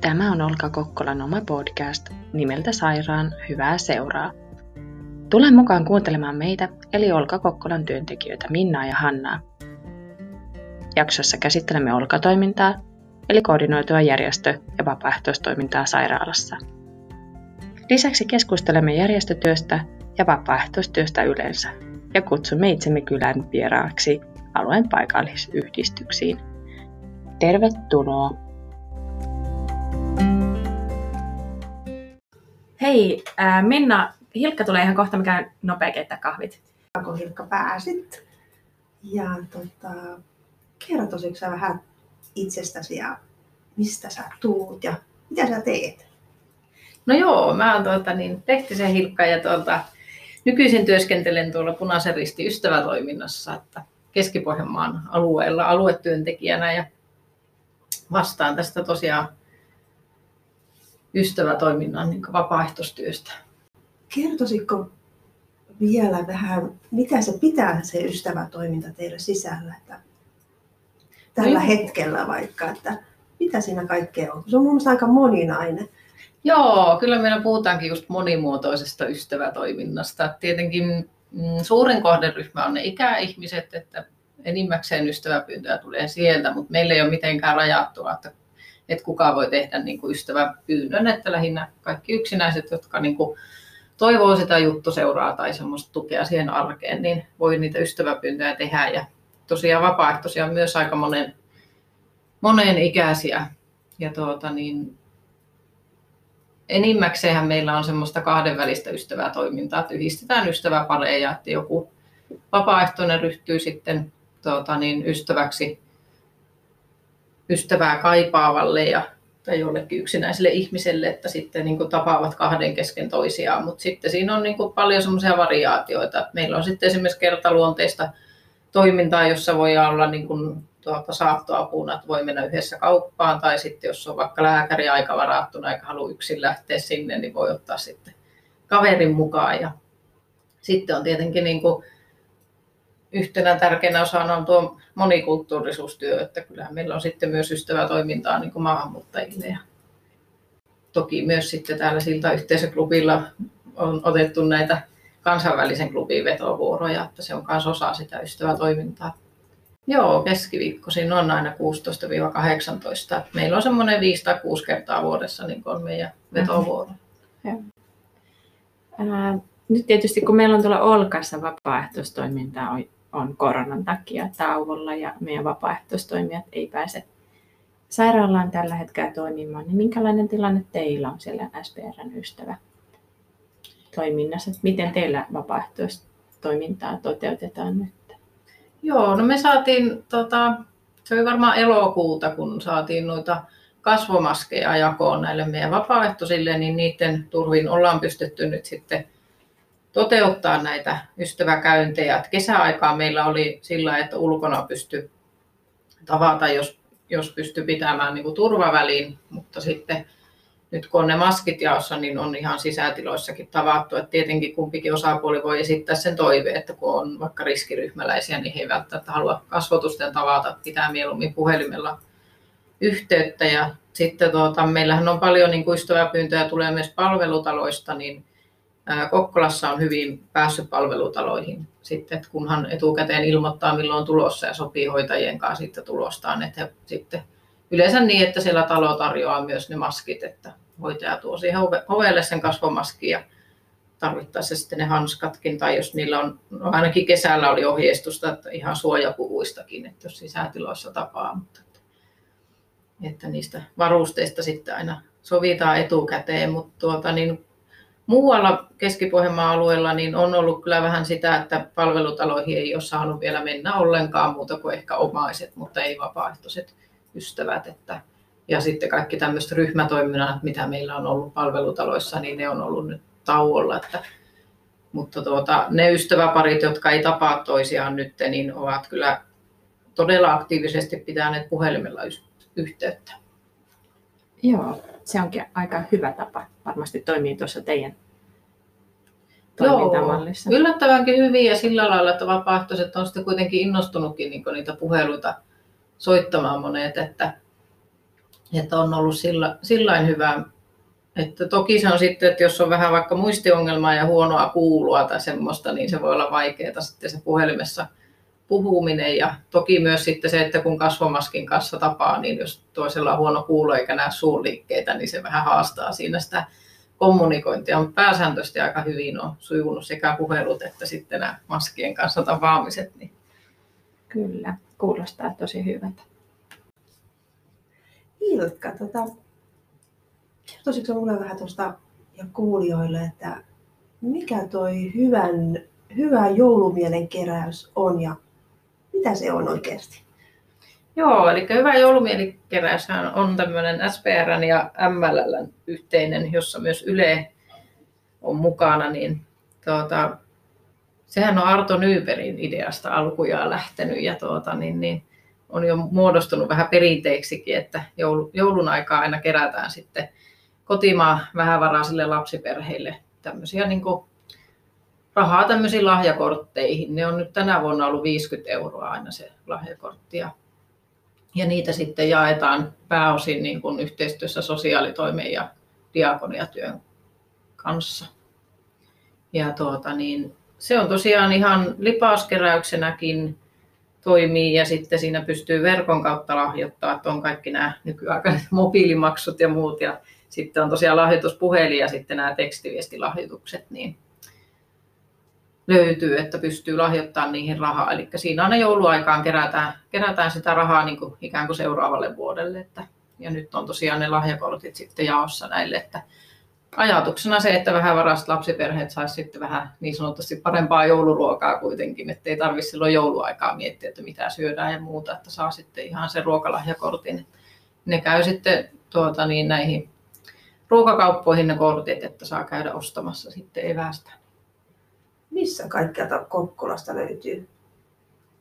Tämä on Olka Kokkolan oma podcast nimeltä Sairaan hyvää seuraa. Tule mukaan kuuntelemaan meitä, eli Olka Kokkolan työntekijöitä Minnaa ja Hannaa. Jaksossa käsittelemme Olka-toimintaa, eli koordinoitua järjestö- ja vapaaehtoistoimintaa sairaalassa. Lisäksi keskustelemme järjestötyöstä ja vapaaehtoistyöstä yleensä, ja kutsumme itsemme kylän vieraaksi alueen paikallisyhdistyksiin. Tervetuloa! Hei, äh, Minna, Hilkka tulee ihan kohta, mikä nopea keittää kahvit. kun Hilkka pääsit. Ja tota, kerro tosiksi vähän itsestäsi ja mistä sä tuut ja mitä sä teet? No joo, mä oon tuota, niin, Lehtisen Hilkka ja tuolta, nykyisin työskentelen tuolla Punaisen Risti ystävätoiminnassa, että Keski-Pohjanmaan alueella aluetyöntekijänä ja vastaan tästä tosiaan ystävätoiminnan niin vapaaehtoistyöstä. Kertoisitko vielä vähän, mitä se pitää se ystävätoiminta teidän sisällä? Että tällä No hetkellä vaikka, että mitä siinä kaikkea on? Se on mun mielestä aika moninainen. Joo, kyllä meillä puhutaankin just monimuotoisesta ystävätoiminnasta. Tietenkin mm, suurin kohderyhmä on ne ikäihmiset, että enimmäkseen ystäväpyyntöjä tulee sieltä, mutta meillä ei ole mitenkään rajattua, että, että kuka voi tehdä niin kuin ystäväpyynnön, että lähinnä kaikki yksinäiset, jotka niin kuin toivoo sitä juttuseuraa tai semmoista tukea siihen arkeen, niin voi niitä ystäväpyyntöjä tehdä. Ja tosiaan vapaaehtoisia on myös aika monen, monen ikäisiä. Ja tuota, niin, enimmäkseenhän meillä on semmoista kahdenvälistä ystävätoimintaa, että yhdistetään ystäväpareja, että joku vapaaehtoinen ryhtyy sitten tuota, niin, ystäväksi ystävää kaipaavalle ja, tai jollekin yksinäiselle ihmiselle, että sitten niin kuin, tapaavat kahden kesken toisiaan. Mutta sitten siinä on niin kuin, paljon semmoisia variaatioita. Meillä on sitten esimerkiksi kertaluonteista toimintaa, jossa voi olla niin kuin, tuota, saattoapuna, että voi mennä yhdessä kauppaan, tai sitten jos on vaikka lääkäri aika varattuna eikä halua yksin lähteä sinne, niin voi ottaa sitten kaverin mukaan. Ja sitten on tietenkin niin kuin, yhtenä tärkeänä osana on tuo monikulttuurisuustyö, että kyllähän meillä on sitten myös ystävätoimintaa niin kuin maahanmuuttajille. Ja toki myös sitten täällä Silta yhteisöklubilla on otettu näitä kansainvälisen klubin vetovuoroja, että se on myös osa sitä ystävätoimintaa. Joo, keskiviikkoisin on aina 16-18. Meillä on semmoinen 5 tai 6 kertaa vuodessa niin on meidän vetovuoro. Ää, nyt tietysti kun meillä on tuolla Olkassa vapaaehtoistoimintaa on, on koronan takia tauolla ja meidän vapaaehtoistoimijat ei pääse sairaalaan tällä hetkellä toimimaan, niin minkälainen tilanne teillä on siellä SPRn ystävä toiminnassa? Miten teillä vapaaehtoistoimintaa toteutetaan nyt? Joo, no me saatiin, tota, se oli varmaan elokuuta, kun saatiin noita kasvomaskeja jakoon näille meidän vapaaehtoisille, niin niiden turvin ollaan pystytty nyt sitten toteuttaa näitä ystäväkäyntejä. Et kesäaikaan meillä oli sillä, että ulkona pysty tavata, jos, jos pysty pitämään niin kuin turvaväliin, mutta sitten nyt kun on ne maskit jaossa, niin on ihan sisätiloissakin tavattu. Et tietenkin kumpikin osapuoli voi esittää sen toiveen, että kun on vaikka riskiryhmäläisiä, niin he eivät välttämättä halua kasvotusten tavata, pitää mieluummin puhelimella yhteyttä. Ja sitten tuota, meillähän on paljon niin kuin ystäväpyyntöjä tulee myös palvelutaloista, niin Kokkolassa on hyvin päässyt palvelutaloihin. Sitten, kunhan etukäteen ilmoittaa, milloin on tulossa ja sopii hoitajien kanssa sitten tulostaan, että he sitten yleensä niin, että siellä talo tarjoaa myös ne maskit, että hoitaja tuo siihen ovelle sen kasvomaskin ja tarvittaessa sitten ne hanskatkin, tai jos niillä on, no ainakin kesällä oli ohjeistusta, että ihan suojapuvuistakin, että jos sisätiloissa tapaa, mutta että, että niistä varusteista sitten aina sovitaan etukäteen, mutta tuota, niin muualla Keski-Pohjanmaan alueella niin on ollut kyllä vähän sitä, että palvelutaloihin ei ole saanut vielä mennä ollenkaan muuta kuin ehkä omaiset, mutta ei vapaaehtoiset ystävät. Että, ja sitten kaikki tämmöiset ryhmätoiminnat, mitä meillä on ollut palvelutaloissa, niin ne on ollut nyt tauolla. Että, mutta tuota, ne ystäväparit, jotka ei tapaa toisiaan nyt, niin ovat kyllä todella aktiivisesti pitäneet puhelimella yhteyttä. Joo, se onkin aika hyvä tapa. Varmasti toimii tuossa teidän Joo, toimintamallissa. yllättävänkin hyvin ja sillä lailla, että vapaaehtoiset on sitten kuitenkin innostunutkin niin niitä puheluita soittamaan monet, että, että on ollut sillä, sillain hyvä. Että toki se on sitten, että jos on vähän vaikka muistiongelmaa ja huonoa kuulua tai semmoista, niin se voi olla vaikeaa sitten se puhelimessa puhuminen. Ja toki myös sitten se, että kun kasvomaskin kanssa tapaa, niin jos toisella on huono kuulo eikä näe suunliikkeitä, niin se vähän haastaa siinä sitä kommunikointia. Mutta pääsääntöisesti aika hyvin on sujunut sekä puhelut että sitten nämä maskien kanssa tapaamiset. Niin Kyllä, kuulostaa tosi hyvältä. Ilkka, tota, kertoisitko mulle vähän tuosta ja kuulijoille, että mikä toi hyvän, hyvä joulumielen keräys on ja mitä se on oikeasti? Joo, eli hyvä joulumielikeräyshän on tämmöinen SPRn ja MLLn yhteinen, jossa myös Yle on mukana, niin tuota, sehän on Arto Nyberin ideasta alkujaan lähtenyt ja tuota, niin, niin, on jo muodostunut vähän perinteiksikin, että joulun aikaa aina kerätään sitten kotimaan vähävaraisille lapsiperheille tämmöisiä niin kuin rahaa tämmöisiin lahjakortteihin. Ne on nyt tänä vuonna ollut 50 euroa aina se lahjakortti. Ja, niitä sitten jaetaan pääosin niin kuin yhteistyössä sosiaalitoimen ja diakoniatyön kanssa. Ja tuota, niin, se on tosiaan ihan lipauskeräyksenäkin toimii ja sitten siinä pystyy verkon kautta lahjoittaa, että on kaikki nämä nykyaikaiset mobiilimaksut ja muut ja sitten on tosiaan lahjoituspuhelin ja sitten nämä tekstiviestilahjoitukset niin löytyy, että pystyy lahjoittamaan niihin rahaa. Eli siinä aina jouluaikaan kerätään, kerätään sitä rahaa niin kuin ikään kuin seuraavalle vuodelle. Että, ja nyt on tosiaan ne lahjakortit sitten jaossa näille, että ajatuksena se, että vähän varaiset lapsiperheet saisi sitten vähän niin sanotusti parempaa jouluruokaa kuitenkin, ettei tarvitse silloin jouluaikaa miettiä, että mitä syödään ja muuta, että saa sitten ihan sen ruokalahjakortin. Ne käy sitten tuota, niin näihin ruokakauppoihin ne kortit, että saa käydä ostamassa sitten evästä. Missä kaikkialta Kokkolasta löytyy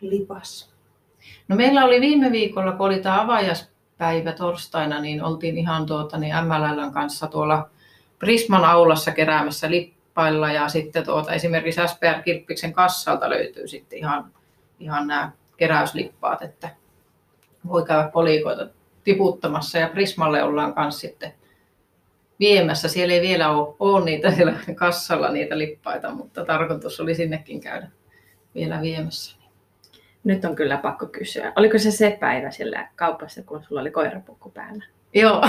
lipas? No meillä oli viime viikolla, kun oli tämä avajaispäivä torstaina, niin oltiin ihan tuota, niin MLLn kanssa tuolla Prisman aulassa keräämässä lippailla ja sitten tuota, esimerkiksi SPR Kirppiksen kassalta löytyy sitten ihan, ihan nämä keräyslippaat, että voi käydä kolikoita tiputtamassa ja Prismalle ollaan kanssa sitten viemässä. Siellä ei vielä ole, ole niitä siellä kassalla niitä lippaita, mutta tarkoitus oli sinnekin käydä vielä viemässä. Nyt on kyllä pakko kysyä. Oliko se se päivä sillä kaupassa, kun sulla oli koirapukku päällä? Joo,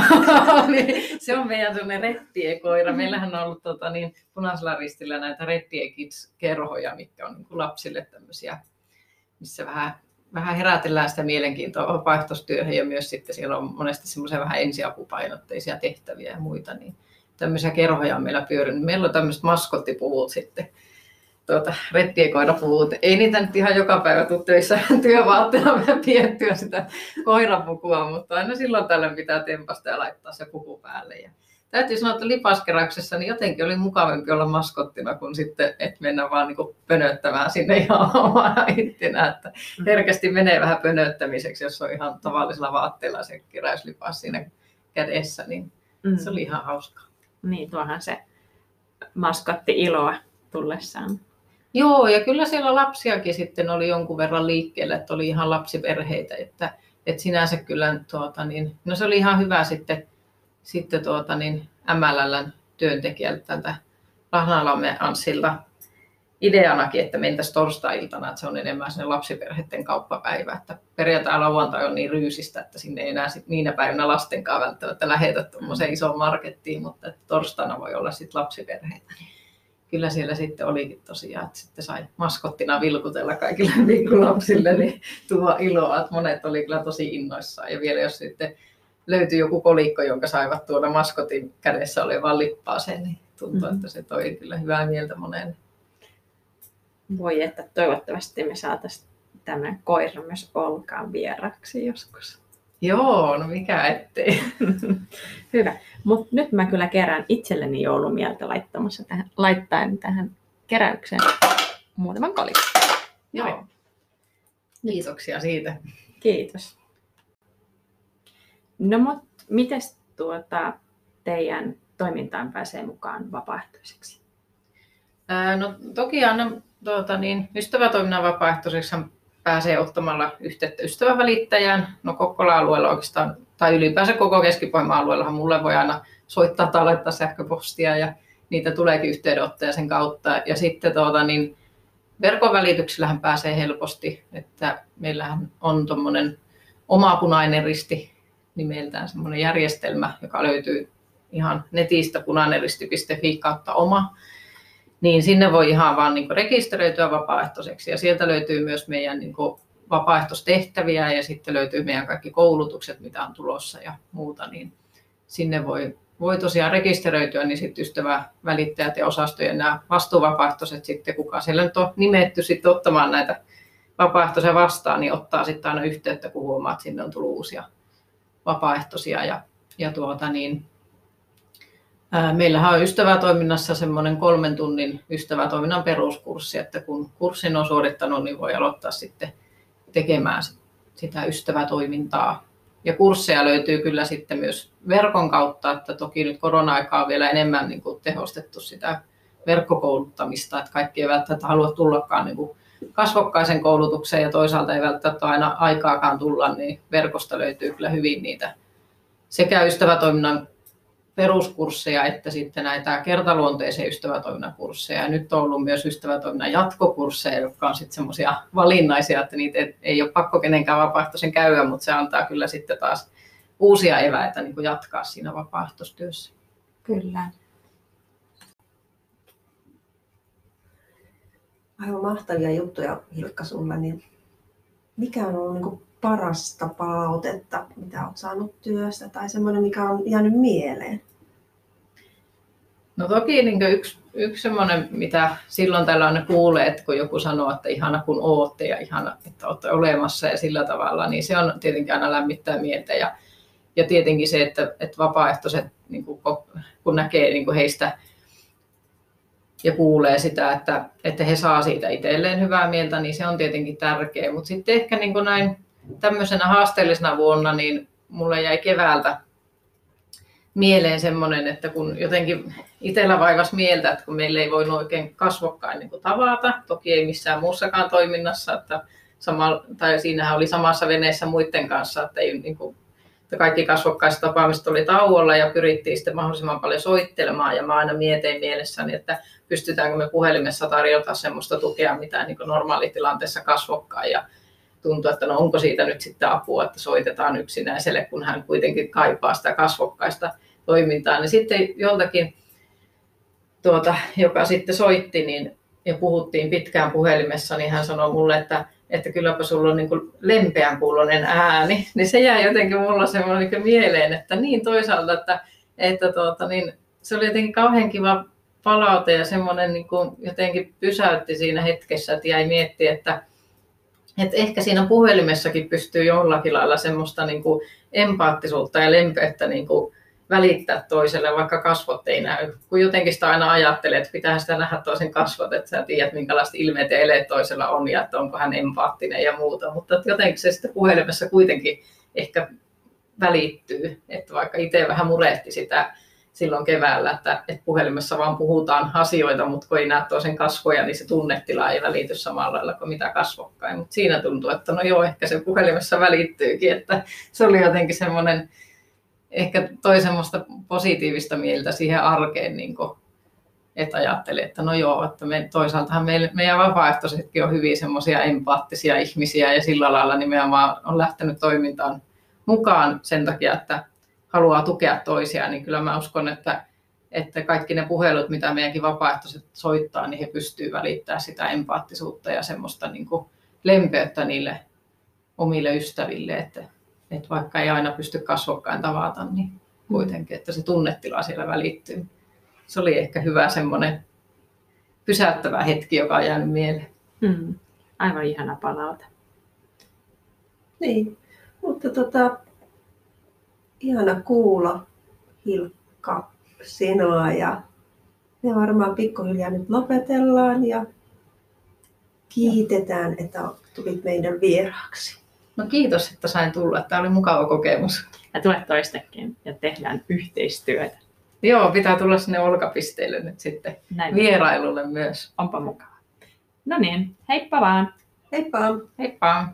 se on meidän sellainen rettiekoira. Meillähän on ollut tota, niin, punaisella ristillä näitä rettiekits-kerhoja, mitkä on niin kuin lapsille tämmöisiä, missä vähän, vähän herätellään sitä mielenkiintoa vapaaehtoistyöhön ja myös sitten siellä on monesti semmoisia vähän ensiapupainotteisia tehtäviä ja muita. Niin tämmöisiä kerhoja on meillä pyörinyt. Meillä on tämmöiset maskottipuvut sitten, tuota, rettiekoirapuvut. Ei niitä nyt ihan joka päivä tule töissä työvaatteena piettyä sitä koirapukua, mutta aina silloin tällöin pitää tempasta ja laittaa se puku päälle. Ja täytyy sanoa, että lipaskeräyksessä niin jotenkin oli mukavampi olla maskottina kuin sitten, että mennä vaan niin pönöttämään sinne ihan omana ittenä. Että mm. herkästi menee vähän pönöttämiseksi, jos on ihan tavallisella vaatteella se keräyslipas siinä kädessä, niin mm. se oli ihan hauskaa. Niin, tuohan se maskotti iloa tullessaan. Joo, ja kyllä siellä lapsiakin sitten oli jonkun verran liikkeellä, että oli ihan lapsiperheitä, että, että sinänsä kyllä tuota, niin, no se oli ihan hyvä sitten, sitten tuota, niin MLLn työntekijältä tältä Lahnalamme Anssilta ideanakin, että mentäisiin torstai-iltana, että se on enemmän sinne lapsiperheiden kauppapäivä, että perjantai lauantai on niin ryysistä, että sinne ei enää sit niinä päivinä lastenkaan välttämättä lähetä tuommoiseen isoon markettiin, mutta että torstaina voi olla sitten lapsiperheitä kyllä siellä sitten olikin tosiaan, että sitten sai maskottina vilkutella kaikille pikkulapsille, niin tuo iloa, että monet oli kyllä tosi innoissaan. Ja vielä jos sitten löytyi joku kolikko, jonka saivat tuoda maskotin kädessä olevaan lippaaseen, niin tuntuu, mm-hmm. että se toi kyllä hyvää mieltä moneen. Voi että toivottavasti me saataisiin tämän koira myös olkaan vieraksi joskus. Joo, no mikä ettei. Hyvä. Mutta nyt mä kyllä kerään itselleni joulumieltä laittamassa tähän, laittaen tähän keräykseen muutaman kolikon. Joo. Kiitoksia siitä. Kiitos. No mutta miten tuota, teidän toimintaan pääsee mukaan vapaaehtoiseksi? Ää, no toki aina tuota, niin, ystävätoiminnan vapaaehtoiseksi pääsee ottamalla yhteyttä ystävävälittäjään. No Kokkola-alueella oikeastaan tai ylipäänsä koko keski alueellahan mulle voi aina soittaa tai laittaa sähköpostia ja niitä tuleekin yhteydenottoja sen kautta. Ja sitten tuota, niin verkon välityksellähän pääsee helposti, että meillähän on tuommoinen oma punainen risti nimeltään semmoinen järjestelmä, joka löytyy ihan netistä punainenristi.fi kautta oma, niin sinne voi ihan vaan niin rekisteröityä vapaaehtoiseksi. Ja sieltä löytyy myös meidän niin vapaaehtoistehtäviä ja sitten löytyy meidän kaikki koulutukset, mitä on tulossa ja muuta, niin sinne voi, voi tosiaan rekisteröityä, niin sitten ystävä välittäjät ja osastojen nämä vastuuvapaaehtoiset sitten, kuka siellä nyt on nimetty sitten ottamaan näitä vapaaehtoisia vastaan, niin ottaa sitten aina yhteyttä, kun huomaa, että sinne on tullut uusia vapaaehtoisia ja, ja tuota niin, Meillähän on ystävätoiminnassa semmoinen kolmen tunnin ystävätoiminnan peruskurssi, että kun kurssin on suorittanut, niin voi aloittaa sitten tekemään sitä ystävätoimintaa. Ja kursseja löytyy kyllä sitten myös verkon kautta, että toki nyt korona-aikaa on vielä enemmän niin kuin tehostettu sitä verkkokouluttamista, että kaikki ei välttämättä halua tullakaan niin kuin kasvokkaisen koulutukseen ja toisaalta ei välttämättä aina aikaakaan tulla, niin verkosta löytyy kyllä hyvin niitä sekä ystävätoiminnan peruskursseja että sitten näitä kertaluonteisia ystävätoiminnan kursseja. Ja nyt on ollut myös ystävätoiminnan jatkokursseja, jotka on sitten semmoisia valinnaisia, että niitä ei ole pakko kenenkään vapaaehtoisen käydä, mutta se antaa kyllä sitten taas uusia eväitä niin kuin jatkaa siinä vapaaehtoistyössä. Kyllä. Aivan mahtavia juttuja Hilkka sulla, niin mikä on ollut niin parasta palautetta, mitä olet saanut työstä tai semmoinen, mikä on jäänyt mieleen? No toki niin yksi, yksi semmoinen, mitä silloin tällä aina kuulee, että kun joku sanoo, että ihana kun ootte ja ihana, että olette olemassa ja sillä tavalla, niin se on tietenkin aina lämmittää mieltä. Ja, ja tietenkin se, että, että vapaaehtoiset, niin kuin, kun näkee niin kuin heistä ja kuulee sitä, että, että he saa siitä itselleen hyvää mieltä, niin se on tietenkin tärkeä. Mutta sitten ehkä niin kuin näin tämmöisenä haasteellisena vuonna, niin mulle jäi keväältä mieleen semmoinen, että kun jotenkin itsellä vaivas mieltä, että kun meillä ei voi oikein kasvokkain niin tavata, toki ei missään muussakaan toiminnassa, että, sama, tai siinähän oli samassa veneessä muiden kanssa, että, ei, niin kuin, kaikki kasvokkaiset tapaamiset oli tauolla ja pyrittiin sitten mahdollisimman paljon soittelemaan ja mä aina mietin mielessäni, että pystytäänkö me puhelimessa tarjota semmoista tukea, mitä niin normaalitilanteessa kasvokkain ja tuntuu, että no onko siitä nyt sitten apua, että soitetaan yksinäiselle, kun hän kuitenkin kaipaa sitä kasvokkaista toimintaa. Niin sitten joltakin, tuota, joka sitten soitti niin, ja puhuttiin pitkään puhelimessa, niin hän sanoi mulle, että, että kylläpä sulla on niin kuin lempeän kuulonen ääni. Niin se jäi jotenkin mulla semmoinen mieleen, että niin toisaalta, että, että tuota, niin, se oli jotenkin kauhean kiva palaute ja semmoinen niin kuin jotenkin pysäytti siinä hetkessä, että jäi miettiä, että, et ehkä siinä puhelimessakin pystyy jollakin lailla semmoista niin kuin empaattisuutta ja lempeyttä niin kuin välittää toiselle, vaikka kasvot ei näy. Kun jotenkin sitä aina ajattelee, että pitää sitä nähdä toisen kasvot, että sä tiedät, minkälaista ilmeet ja eleet toisella on ja että onko hän empaattinen ja muuta. Mutta jotenkin se sitten puhelimessa kuitenkin ehkä välittyy, että vaikka itse vähän murehti sitä silloin keväällä, että, että puhelimessa vaan puhutaan asioita, mutta kun ei näe toisen kasvoja, niin se tunnetila ei välity samalla lailla kuin mitä kasvokkain. Mutta siinä tuntuu, että no joo, ehkä se puhelimessa välittyykin, että se oli jotenkin semmoinen, ehkä toi semmoista positiivista mieltä siihen arkeen, niin kuin, että ajattelin, että no joo, että me, toisaaltahan meille, meidän vapaaehtoisetkin on hyvin semmoisia empaattisia ihmisiä ja sillä lailla nimenomaan on lähtenyt toimintaan mukaan sen takia, että haluaa tukea toisiaan, niin kyllä mä uskon, että, että kaikki ne puhelut, mitä meidänkin vapaaehtoiset soittaa, niin he pystyvät välittämään sitä empaattisuutta ja semmoista niin kuin lempeyttä niille omille ystäville, että, että vaikka ei aina pysty kasvokkain tavata, niin kuitenkin, että se tunnetila siellä välittyy. Se oli ehkä hyvä semmoinen pysäyttävä hetki, joka on jäänyt mieleen. Mm, aivan ihana palaute. Niin, mutta tota, ihana kuulla Hilkka sinua ja me varmaan pikkuhiljaa nyt lopetellaan ja kiitetään, että tulit meidän vieraaksi. No kiitos, että sain tulla. Tämä oli mukava kokemus. Ja tule toistekin ja tehdään yhteistyötä. Joo, pitää tulla sinne olkapisteille nyt sitten Näin vierailulle myös. Onpa mukava. No niin, heippa vaan. Heippa. Heippa.